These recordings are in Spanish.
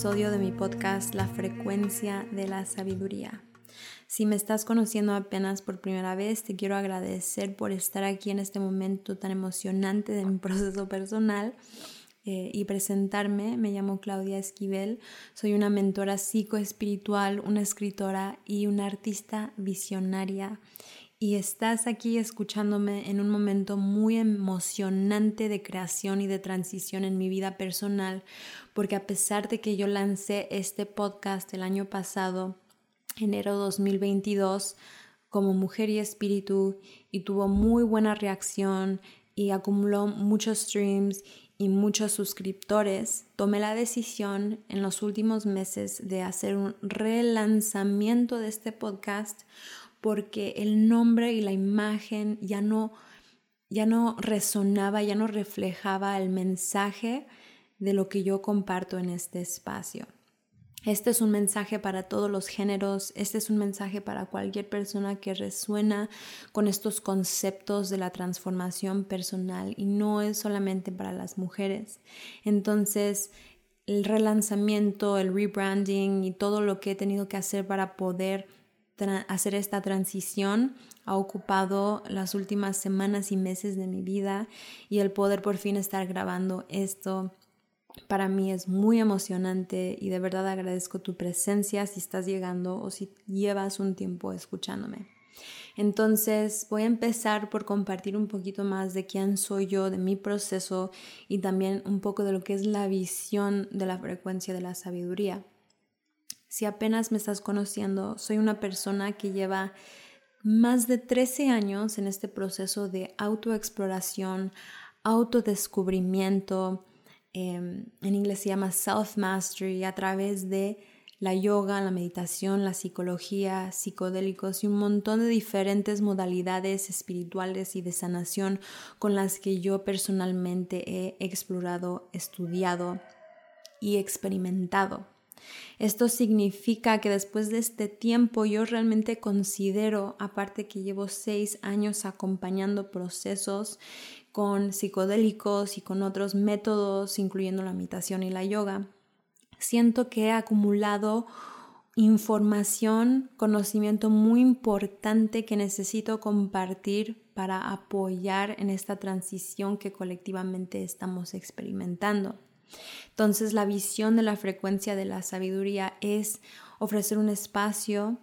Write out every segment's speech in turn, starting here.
episodio de mi podcast La frecuencia de la sabiduría. Si me estás conociendo apenas por primera vez, te quiero agradecer por estar aquí en este momento tan emocionante de mi proceso personal eh, y presentarme. Me llamo Claudia Esquivel, soy una mentora psicoespiritual, una escritora y una artista visionaria y estás aquí escuchándome en un momento muy emocionante de creación y de transición en mi vida personal, porque a pesar de que yo lancé este podcast el año pasado, enero 2022, como mujer y espíritu, y tuvo muy buena reacción y acumuló muchos streams y muchos suscriptores, tomé la decisión en los últimos meses de hacer un relanzamiento de este podcast porque el nombre y la imagen ya no, ya no resonaba, ya no reflejaba el mensaje de lo que yo comparto en este espacio. Este es un mensaje para todos los géneros, este es un mensaje para cualquier persona que resuena con estos conceptos de la transformación personal y no es solamente para las mujeres. Entonces, el relanzamiento, el rebranding y todo lo que he tenido que hacer para poder hacer esta transición ha ocupado las últimas semanas y meses de mi vida y el poder por fin estar grabando esto para mí es muy emocionante y de verdad agradezco tu presencia si estás llegando o si llevas un tiempo escuchándome. Entonces voy a empezar por compartir un poquito más de quién soy yo, de mi proceso y también un poco de lo que es la visión de la frecuencia de la sabiduría. Si apenas me estás conociendo, soy una persona que lleva más de 13 años en este proceso de autoexploración, autodescubrimiento, em, en inglés se llama self-mastery, a través de la yoga, la meditación, la psicología, psicodélicos y un montón de diferentes modalidades espirituales y de sanación con las que yo personalmente he explorado, estudiado y experimentado. Esto significa que después de este tiempo yo realmente considero, aparte que llevo seis años acompañando procesos con psicodélicos y con otros métodos, incluyendo la meditación y la yoga, siento que he acumulado información, conocimiento muy importante que necesito compartir para apoyar en esta transición que colectivamente estamos experimentando. Entonces la visión de la frecuencia de la sabiduría es ofrecer un espacio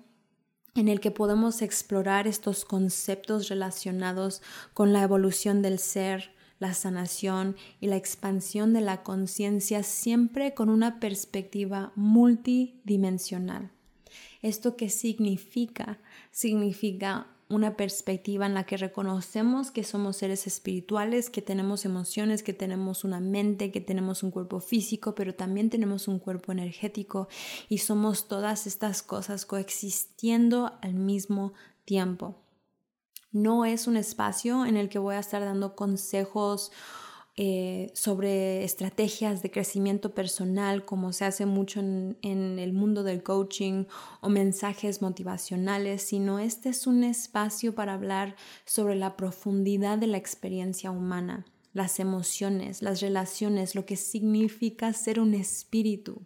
en el que podemos explorar estos conceptos relacionados con la evolución del ser, la sanación y la expansión de la conciencia siempre con una perspectiva multidimensional. ¿Esto qué significa? Significa una perspectiva en la que reconocemos que somos seres espirituales, que tenemos emociones, que tenemos una mente, que tenemos un cuerpo físico, pero también tenemos un cuerpo energético y somos todas estas cosas coexistiendo al mismo tiempo. No es un espacio en el que voy a estar dando consejos eh, sobre estrategias de crecimiento personal, como se hace mucho en, en, el mundo del coaching o mensajes motivacionales, sino este es un espacio para hablar sobre la profundidad de la experiencia humana, las emociones, las relaciones, lo que significa ser un espíritu.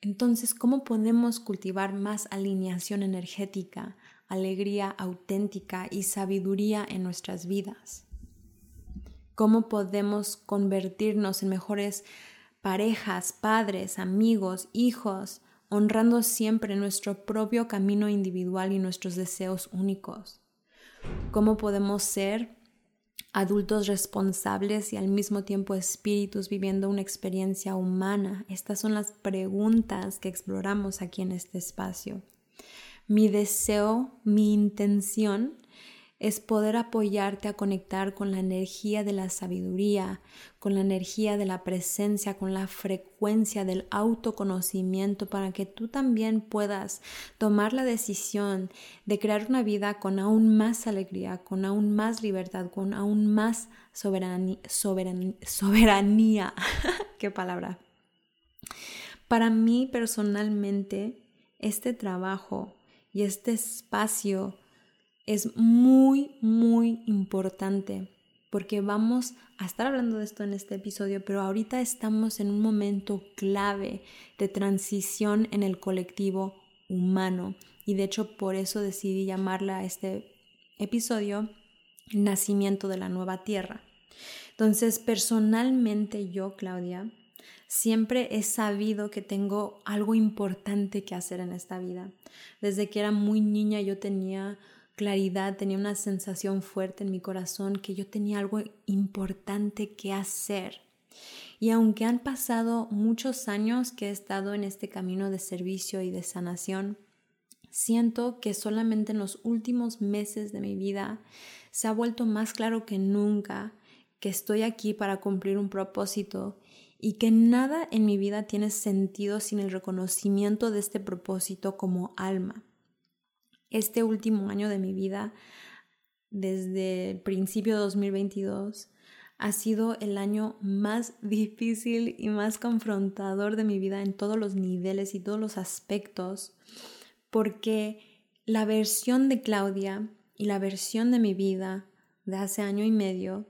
Entonces, ¿cómo podemos cultivar más alineación energética, alegría auténtica y sabiduría en nuestras vidas? Cómo podemos convertirnos en mejores parejas, padres, amigos, hijos, honrando siempre nuestro propio camino individual y nuestros deseos únicos. Cómo podemos ser adultos responsables y al mismo tiempo espíritus viviendo una experiencia humana. Estas son las preguntas que exploramos aquí en este espacio. Mi deseo, mi intención es poder apoyarte a conectar con la energía de la sabiduría, con la energía de la presencia, con la frecuencia del autoconocimiento para que tú también puedas tomar la decisión de crear una vida con aún más alegría, con aún más libertad, con aún más soberanía. ¿Qué palabra? Para mí personalmente, este trabajo y este espacio es muy, muy importante porque vamos a estar hablando de esto en este episodio, pero ahorita estamos en un momento clave de transición en el colectivo humano y de hecho por eso decidí llamarla a este episodio Nacimiento de la Nueva Tierra. Entonces, personalmente yo, Claudia, siempre he sabido que tengo algo importante que hacer en esta vida. Desde que era muy niña yo tenía claridad, tenía una sensación fuerte en mi corazón que yo tenía algo importante que hacer. Y aunque han pasado muchos años que he estado en este camino de servicio y de sanación, siento que solamente en los últimos meses de mi vida se ha vuelto más claro que nunca que estoy aquí para cumplir un propósito y que nada en mi vida tiene sentido sin el reconocimiento de este propósito como alma. Este último año de mi vida, desde el principio de 2022, ha sido el año más difícil y más confrontador de mi vida en todos los niveles y todos los aspectos, porque la versión de Claudia y la versión de mi vida de hace año y medio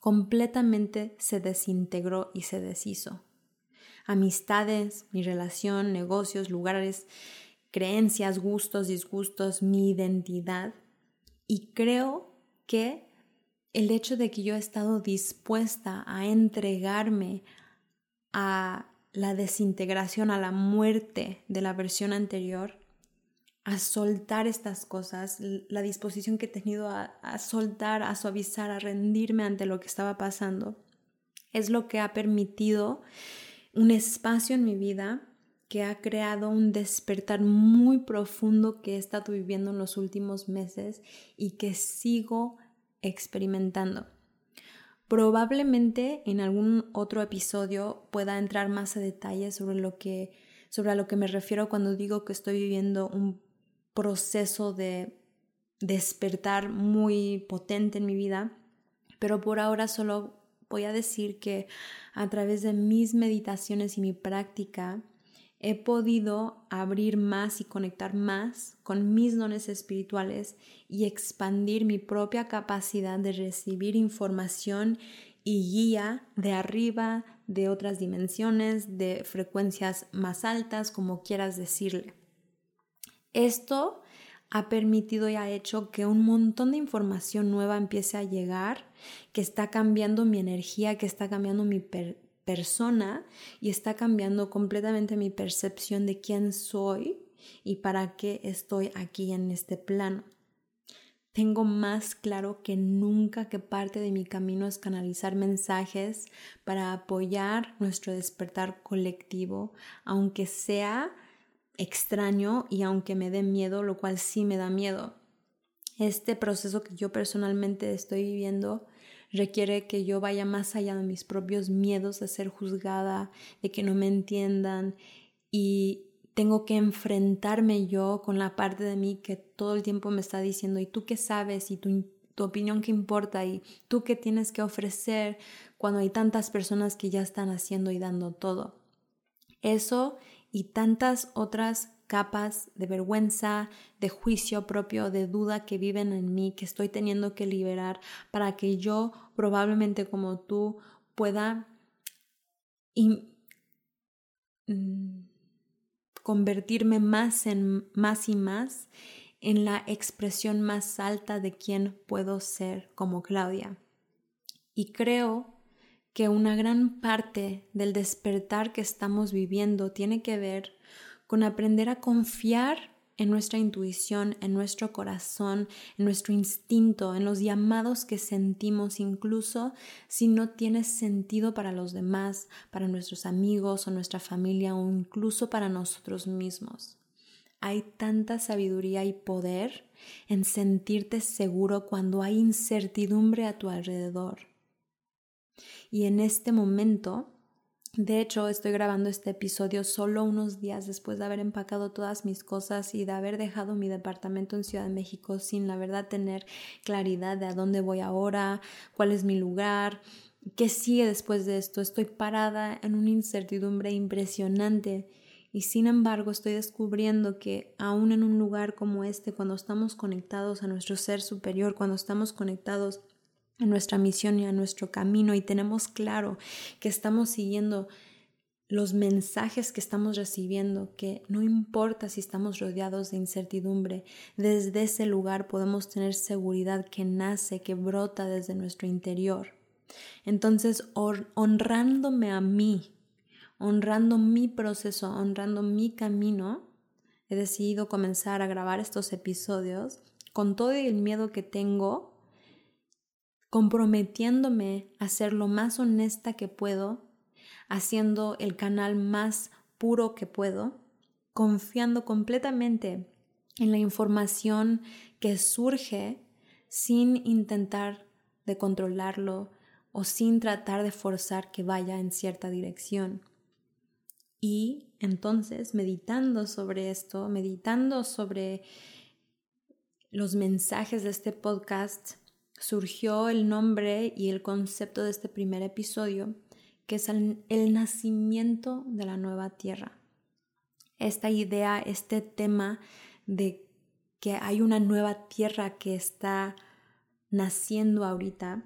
completamente se desintegró y se deshizo. Amistades, mi relación, negocios, lugares, creencias, gustos, disgustos, mi identidad. Y creo que el hecho de que yo he estado dispuesta a entregarme a la desintegración, a la muerte de la versión anterior, a soltar estas cosas, la disposición que he tenido a, soltar, a suavizar, a rendirme ante lo que estaba pasando, es lo que ha permitido un espacio en mi vida que ha creado un despertar muy profundo que he estado viviendo en los últimos meses y que sigo experimentando. Probablemente en algún otro episodio pueda entrar más a detalle sobre lo que sobre a lo que me refiero cuando digo que estoy viviendo un proceso de despertar muy potente en mi vida, pero por ahora solo voy a decir que a través de mis meditaciones y mi práctica he podido abrir más y conectar más con mis dones espirituales y expandir mi propia capacidad de recibir información y guía de arriba, de otras dimensiones, de frecuencias más altas, como quieras decirle. Esto ha permitido y ha hecho que un montón de información nueva empiece a llegar, que está cambiando mi energía, que está cambiando mi persona y está cambiando completamente mi percepción de quién soy y para qué estoy aquí en este plano. Tengo más claro que nunca que parte de mi camino es canalizar mensajes para apoyar nuestro despertar colectivo, aunque sea extraño y aunque me dé miedo, lo cual sí me da miedo. Este proceso que yo personalmente estoy viviendo requiere que yo vaya más allá de mis propios miedos de ser juzgada, de que no me entiendan y tengo que enfrentarme yo con la parte de mí que todo el tiempo me está diciendo, ¿y tú qué sabes? ¿Y tu, tu opinión qué importa? ¿Y tú qué tienes que ofrecer cuando hay tantas personas que ya están haciendo y dando todo? Eso y tantas otras capas de vergüenza, de juicio propio, de duda que viven en mí, que estoy teniendo que liberar para que yo, probablemente como tú, pueda mm, convertirme más en más y más en la expresión más alta de quién puedo ser como Claudia. Y creo que una gran parte del despertar que estamos viviendo tiene que ver con aprender a confiar en nuestra intuición, en nuestro corazón, en nuestro instinto, en los llamados que sentimos, incluso si no tiene sentido para los demás, para nuestros amigos o nuestra familia o incluso para nosotros mismos. Hay tanta sabiduría y poder en sentirte seguro cuando hay incertidumbre a tu alrededor. Y en este momento, de hecho, estoy grabando este episodio solo unos días después de haber empacado todas mis cosas y de haber dejado mi departamento en Ciudad de México sin la verdad tener claridad de a dónde voy ahora, cuál es mi lugar, qué sigue después de esto. Estoy parada en una incertidumbre impresionante y sin embargo estoy descubriendo que aún en un lugar como este, cuando estamos conectados a nuestro ser superior, cuando estamos conectados a nuestra misión y a nuestro camino y tenemos claro que estamos siguiendo los mensajes que estamos recibiendo, que no importa si estamos rodeados de incertidumbre, desde ese lugar podemos tener seguridad que nace, que brota desde nuestro interior. Entonces, honrándome a mí, honrando mi proceso, honrando mi camino, he decidido comenzar a grabar estos episodios con todo el miedo que tengo, comprometiéndome a ser lo más honesta que puedo haciendo el canal más puro que puedo, confiando completamente en la información que surge sin intentar de controlarlo o sin tratar de forzar que vaya en cierta dirección. Y entonces, meditando sobre esto, meditando sobre los mensajes de este podcast, surgió el nombre y el concepto de este primer episodio que es el, nacimiento de la nueva tierra. Esta idea, este tema de que hay una nueva tierra que está naciendo ahorita,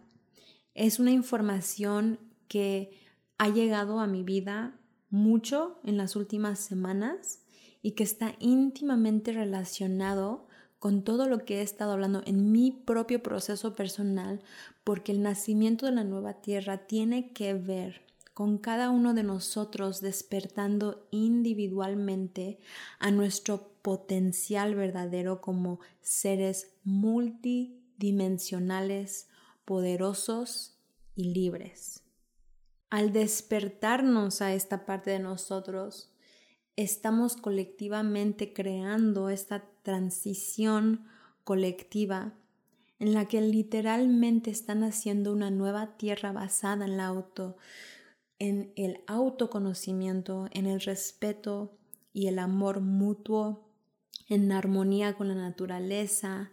es una información que ha llegado a mi vida mucho en las últimas semanas y que está íntimamente relacionado con todo lo que he estado hablando en mi propio proceso personal, porque el nacimiento de la nueva tierra tiene que ver con cada uno de nosotros despertando individualmente a nuestro potencial verdadero como seres multidimensionales, poderosos y libres. Al despertarnos a esta parte de nosotros, estamos colectivamente creando esta transición colectiva en la que literalmente están haciendo una nueva tierra basada en la auto en el autoconocimiento, en el respeto y el amor mutuo, en armonía con la naturaleza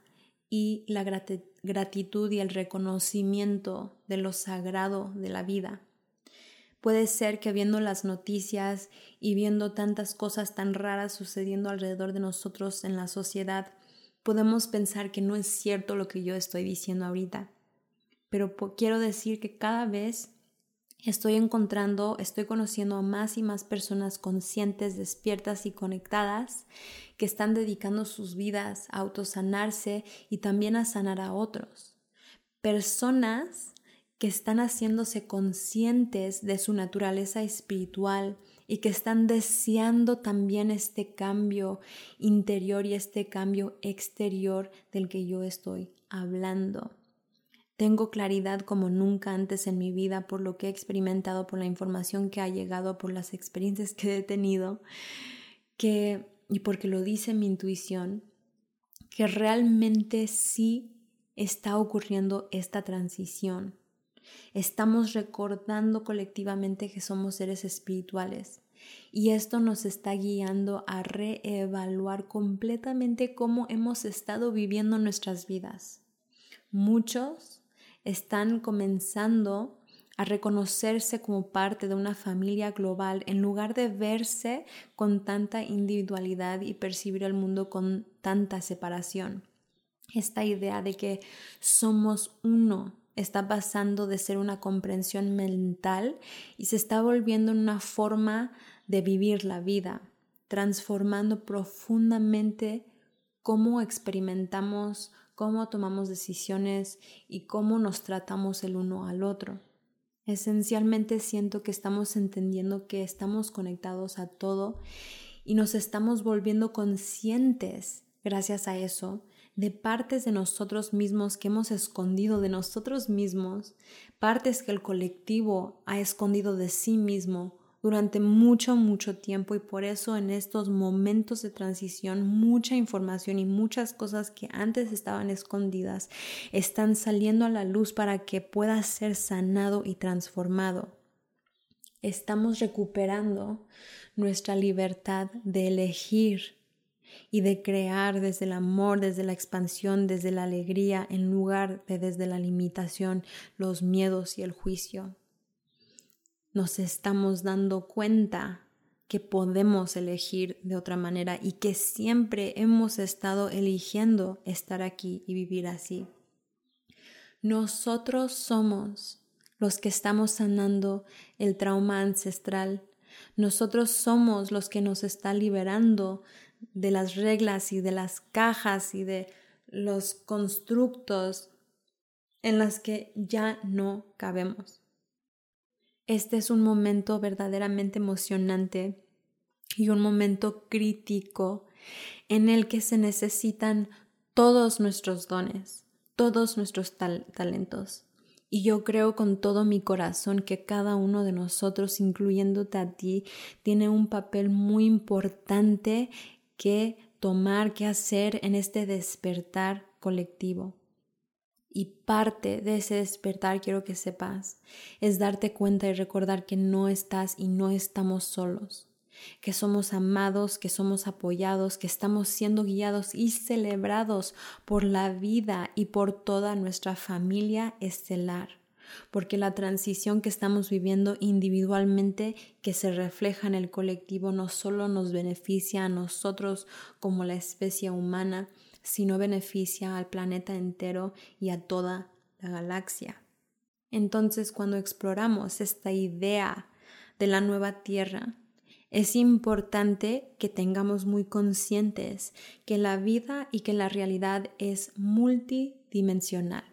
y la gratitud y el reconocimiento de lo sagrado de la vida. Puede ser que viendo las noticias y viendo tantas cosas tan raras sucediendo alrededor de nosotros en la sociedad, podemos pensar que no es cierto lo que yo estoy diciendo ahorita. Pero quiero decir que cada vez Estoy encontrando, estoy conociendo a más y más personas conscientes, despiertas y conectadas que están dedicando sus vidas a autosanarse y también a sanar a otros. Personas que están haciéndose conscientes de su naturaleza espiritual y que están deseando también este cambio interior y este cambio exterior del que yo estoy hablando. Tengo claridad como nunca antes en mi vida por lo que he experimentado, por la información que ha llegado, por las experiencias que he tenido, que, y porque lo dice mi intuición, que realmente sí está ocurriendo esta transición. Estamos recordando colectivamente que somos seres espirituales y esto nos está guiando a reevaluar completamente cómo hemos estado viviendo nuestras vidas. Muchos están comenzando a reconocerse como parte de una familia global en lugar de verse con tanta individualidad y percibir el mundo con tanta separación. Esta idea de que somos uno está pasando de ser una comprensión mental y se está volviendo en una forma de vivir la vida, transformando profundamente cómo experimentamos cómo tomamos decisiones y cómo nos tratamos el uno al otro. Esencialmente siento que estamos entendiendo que estamos conectados a todo y nos estamos volviendo conscientes, gracias a eso, de partes de nosotros mismos que hemos escondido de nosotros mismos, partes que el colectivo ha escondido de sí mismo durante mucho, mucho tiempo y por eso en estos momentos de transición mucha información y muchas cosas que antes estaban escondidas están saliendo a la luz para que pueda ser sanado y transformado. Estamos recuperando nuestra libertad de elegir y de crear desde el amor, desde la expansión, desde la alegría, en lugar de desde la limitación, los miedos y el juicio nos estamos dando cuenta que podemos elegir de otra manera y que siempre hemos estado eligiendo estar aquí y vivir así. Nosotros somos los que estamos sanando el trauma ancestral. Nosotros somos los que nos está liberando de las reglas y de las cajas y de los constructos en las que ya no cabemos. Este es un momento verdaderamente emocionante y un momento crítico en el que se necesitan todos nuestros dones, todos nuestros talentos. Y yo creo con todo mi corazón que cada uno de nosotros, incluyéndote a ti, tiene un papel muy importante que tomar, que hacer en este despertar colectivo. Y parte de ese despertar, quiero que sepas, es darte cuenta y recordar que no estás y no estamos solos, que somos amados, que somos apoyados, que estamos siendo guiados y celebrados por la vida y por toda nuestra familia estelar porque la transición que estamos viviendo individualmente que se refleja en el colectivo no solo nos beneficia a nosotros como la especie humana, sino beneficia al planeta entero y a toda la galaxia. Entonces, cuando exploramos esta idea de la nueva Tierra, es importante que tengamos muy conscientes que la vida y que la realidad es multidimensional.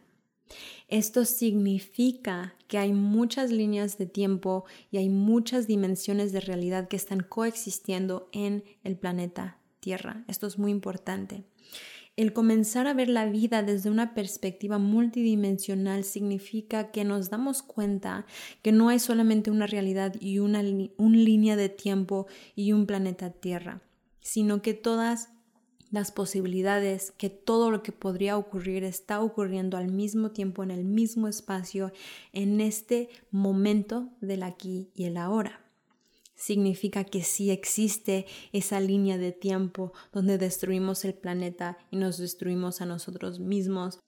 Esto significa que hay muchas líneas de tiempo y hay muchas dimensiones de realidad que están coexistiendo en el planeta Tierra. Esto es muy importante. El comenzar a ver la vida desde una perspectiva multidimensional significa que nos damos cuenta que no hay solamente una realidad y una, línea de tiempo y un planeta Tierra, sino que todas las posibilidades, que todo lo que podría ocurrir está ocurriendo al mismo tiempo, en el mismo espacio, en este momento del aquí y el ahora significa que sí existe esa línea de tiempo donde destruimos el planeta y nos destruimos a nosotros mismos.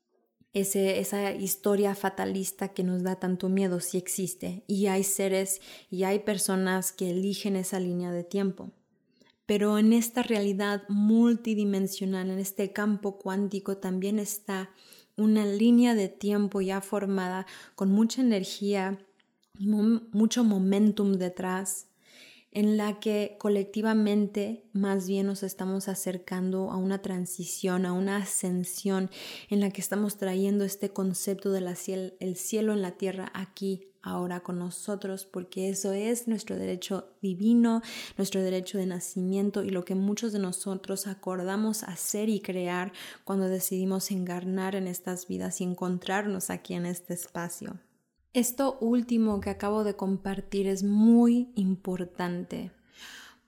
Ese, esa historia fatalista que nos da tanto miedo sí existe y hay seres y hay personas que eligen esa línea de tiempo. Pero en esta realidad multidimensional, en este campo cuántico, también está una línea de tiempo ya formada con mucha energía mucho momentum detrás en la que colectivamente más bien nos estamos acercando a una transición, a una ascensión, en la que estamos trayendo este concepto del el cielo en la tierra aquí ahora con nosotros, porque eso es nuestro derecho divino, nuestro derecho de nacimiento y lo que muchos de nosotros acordamos hacer y crear cuando decidimos encarnar en estas vidas y encontrarnos aquí en este espacio. Esto último que acabo de compartir es muy importante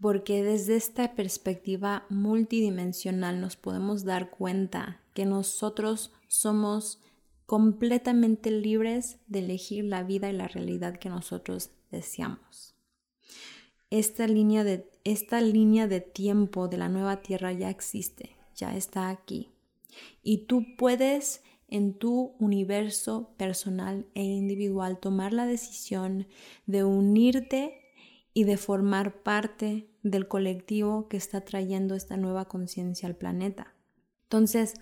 porque desde esta perspectiva multidimensional nos podemos dar cuenta que nosotros somos completamente libres de elegir la vida y la realidad que nosotros deseamos. Esta línea de, esta línea de tiempo de la nueva tierra ya existe, ya está aquí. Y tú puedes en tu universo personal e individual tomar la decisión de unirte y de formar parte del colectivo que está trayendo esta nueva conciencia al planeta. Entonces,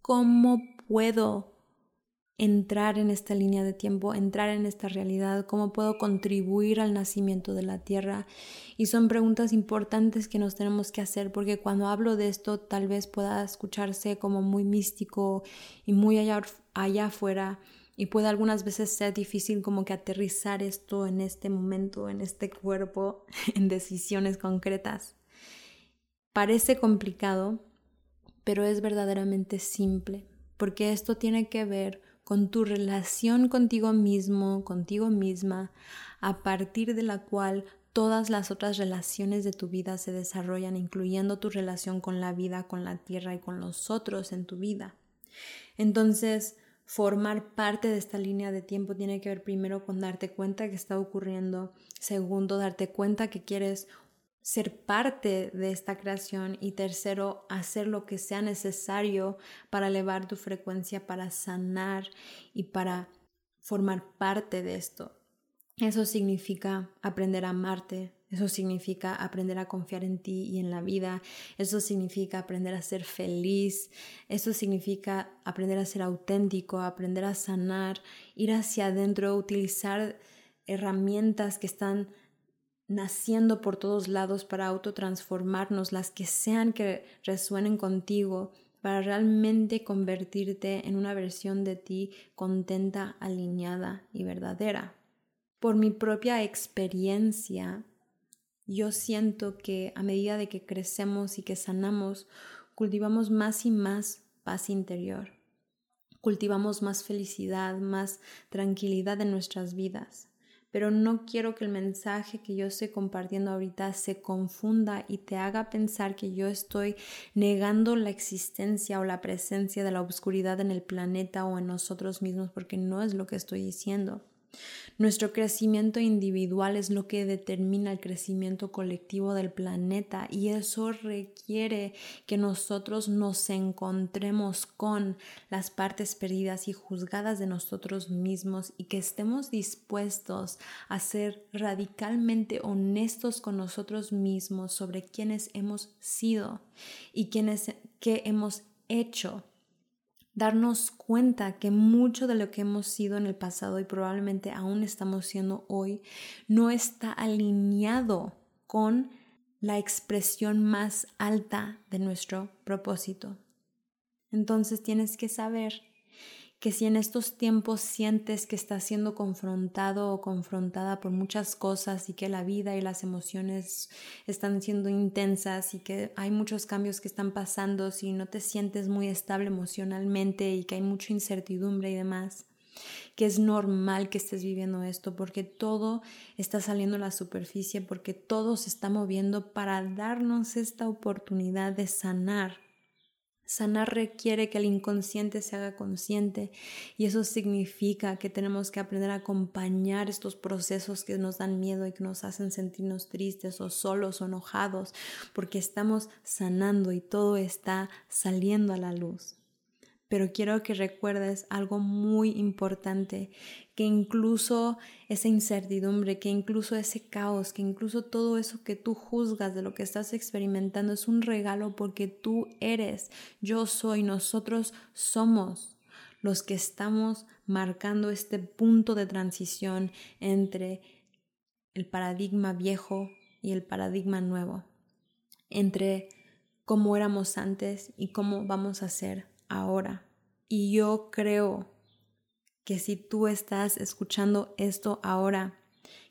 ¿cómo puedo entrar en esta línea de tiempo, entrar en esta realidad, cómo puedo contribuir al nacimiento de la Tierra. Y son preguntas importantes que nos tenemos que hacer porque cuando hablo de esto tal vez pueda escucharse como muy místico y muy allá, allá afuera y puede algunas veces ser difícil como que aterrizar esto en este momento, en este cuerpo, en decisiones concretas. Parece complicado, pero es verdaderamente simple, porque esto tiene que ver con tu relación contigo mismo, contigo misma, a partir de la cual todas las otras relaciones de tu vida se desarrollan, incluyendo tu relación con la vida, con la tierra y con los otros en tu vida. Entonces, formar parte de esta línea de tiempo tiene que ver primero con darte cuenta que está ocurriendo, segundo, darte cuenta que quieres ser parte de esta creación y tercero, hacer lo que sea necesario para elevar tu frecuencia, para sanar y para formar parte de esto. Eso significa aprender a amarte, Eso significa aprender a confiar en ti y en la vida. Eso significa aprender a ser feliz. Eso significa aprender a ser auténtico, aprender a sanar, ir hacia adentro, utilizar herramientas que están naciendo por todos lados para autotransformarnos, las que sean que resuenen contigo, para realmente convertirte en una versión de ti contenta, alineada y verdadera. Por mi propia experiencia, yo siento que a medida de que crecemos y que sanamos, cultivamos más y más paz interior, cultivamos más felicidad, más tranquilidad en nuestras vidas. Pero no quiero que el mensaje que yo estoy compartiendo ahorita se confunda y te haga pensar que yo estoy negando la existencia o la presencia de la oscuridad en el planeta o en nosotros mismos, porque no es lo que estoy diciendo. Nuestro crecimiento individual es lo que determina el crecimiento colectivo del planeta y eso requiere que nosotros nos encontremos con las partes perdidas y juzgadas de nosotros mismos y que estemos dispuestos a ser radicalmente honestos con nosotros mismos sobre quiénes hemos sido y quiénes que hemos hecho darnos cuenta que mucho de lo que hemos sido en el pasado y probablemente aún estamos siendo hoy no está alineado con la expresión más alta de nuestro propósito. Entonces tienes que saber que si en estos tiempos sientes que estás siendo confrontado o confrontada por muchas cosas y que la vida y las emociones están siendo intensas y que hay muchos cambios que están pasando, si no te sientes muy estable emocionalmente y que hay mucha incertidumbre y demás, que es normal que estés viviendo esto porque todo está saliendo a la superficie, porque todo se está moviendo para darnos esta oportunidad de sanar Sanar requiere que el inconsciente se haga consciente y eso significa que tenemos que aprender a acompañar estos procesos que nos dan miedo y que nos hacen sentirnos tristes o solos o enojados porque estamos sanando y todo está saliendo a la luz pero quiero que recuerdes algo muy importante, que incluso esa incertidumbre, que incluso ese caos, que incluso todo eso que tú juzgas de lo que estás experimentando es un regalo porque tú eres, yo soy, nosotros somos los que estamos marcando este punto de transición entre el paradigma viejo y el paradigma nuevo, entre cómo éramos antes y cómo vamos a ser ahora. Y yo creo que si tú estás escuchando esto ahora,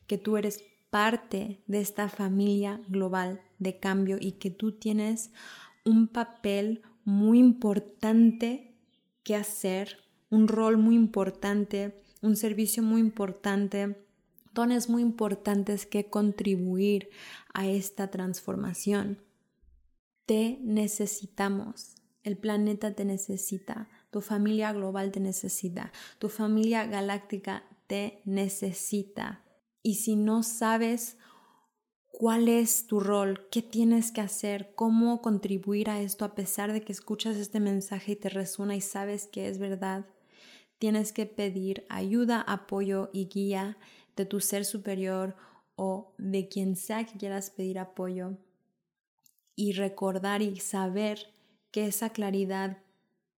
que tú eres parte de esta familia global de cambio y que tú tienes un papel muy importante que hacer, un rol muy importante, un servicio muy importante, dones muy importantes que contribuir a esta transformación. Te necesitamos. El planeta te necesita, tu familia global te necesita, tu familia galáctica te necesita. Y si no sabes cuál es tu rol, qué tienes que hacer, cómo contribuir a esto a pesar de que escuchas este mensaje y te resuena y sabes que es verdad, tienes que pedir ayuda, apoyo y guía de tu ser superior o de quien sea que quieras pedir apoyo y recordar y saber que esa claridad,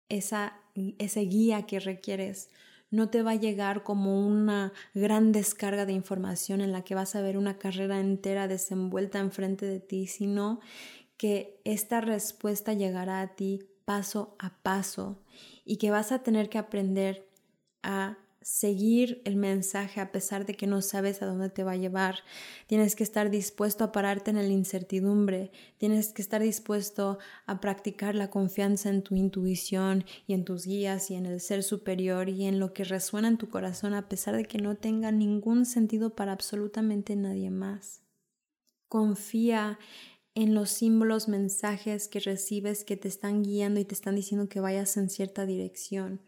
esa, ese guía que requieres, no te va a llegar como una gran descarga de información en la que vas a ver una carrera entera desenvuelta enfrente de ti, sino que esta respuesta llegará a ti paso a paso y que vas a tener que aprender a seguir el mensaje a pesar de que no sabes a dónde te va a llevar. Tienes que estar dispuesto a pararte en la incertidumbre. Tienes que estar dispuesto a practicar la confianza en tu intuición y en tus guías y en el ser superior y en lo que resuena en tu corazón a pesar de que no tenga ningún sentido para absolutamente nadie más. Confía en los símbolos, mensajes que recibes que te están guiando y te están diciendo que vayas en cierta dirección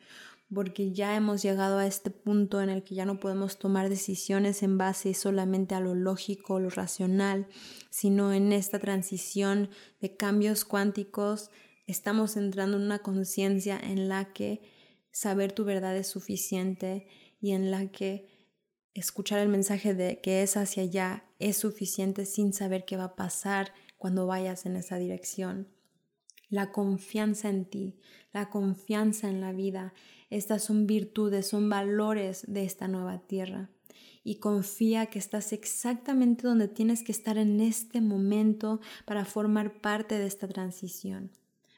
porque ya hemos llegado a este punto en el que ya no podemos tomar decisiones en base solamente a lo lógico, lo racional, sino en esta transición de cambios cuánticos estamos entrando en una conciencia en la que saber tu verdad es suficiente y en la que escuchar el mensaje de que es hacia allá es suficiente sin saber qué va a pasar cuando vayas en esa dirección. La confianza en ti, la confianza en la vida, estas son virtudes, son valores de esta nueva tierra. Y confía que estás exactamente donde tienes que estar en este momento para formar parte de esta transición.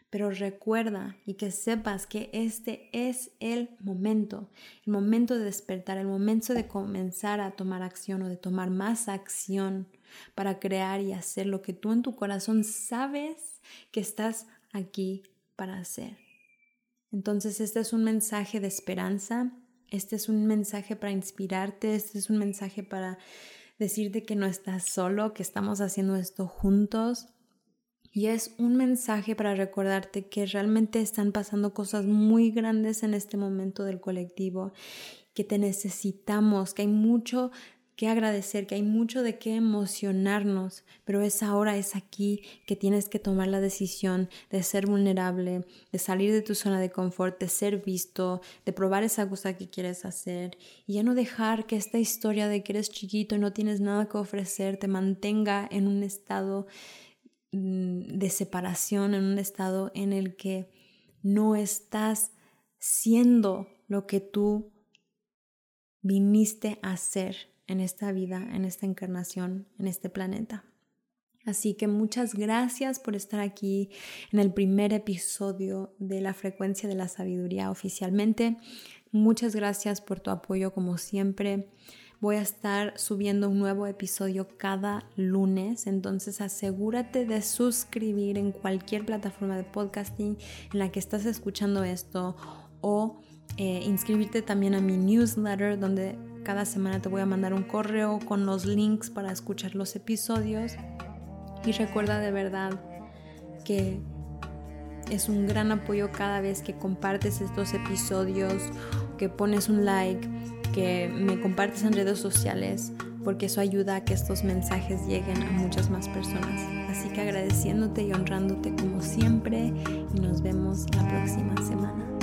Pero recuerda y que sepas que este es el momento, el momento de despertar, el momento de comenzar a tomar acción o de tomar más acción para crear y hacer lo que tú en tu corazón sabes que estás aquí para hacer. Entonces este es un mensaje de esperanza, este es un mensaje para inspirarte, este es un mensaje para decirte que no estás solo, que estamos haciendo esto juntos y es un mensaje para recordarte que realmente están pasando cosas muy grandes en este momento del colectivo, que te necesitamos, que hay mucho que agradecer, que hay mucho de qué emocionarnos, pero es ahora, es aquí que tienes que tomar la decisión de ser vulnerable, de salir de tu zona de confort, de ser visto, de probar esa cosa que quieres hacer y ya no dejar que esta historia de que eres chiquito y no tienes nada que ofrecer te mantenga en un estado Mm, de separación, en un estado en el que no estás siendo lo que tú viniste a ser en esta vida, en esta encarnación, en este planeta. Así que muchas gracias por estar aquí en el primer episodio de la frecuencia de la sabiduría oficialmente. Muchas gracias por tu apoyo como siempre. Voy a estar subiendo un nuevo episodio cada lunes, entonces asegúrate de suscribir en cualquier plataforma de podcasting en la que estás escuchando esto o eh, inscribirte también a mi newsletter donde cada semana te voy a mandar un correo con los links para escuchar los episodios. Y recuerda de verdad que es un gran apoyo cada vez que compartes estos episodios, que pones un like que me compartes en redes sociales, porque eso ayuda a que estos mensajes lleguen a muchas más personas. Así que agradeciéndote y honrándote como siempre y nos vemos la próxima semana.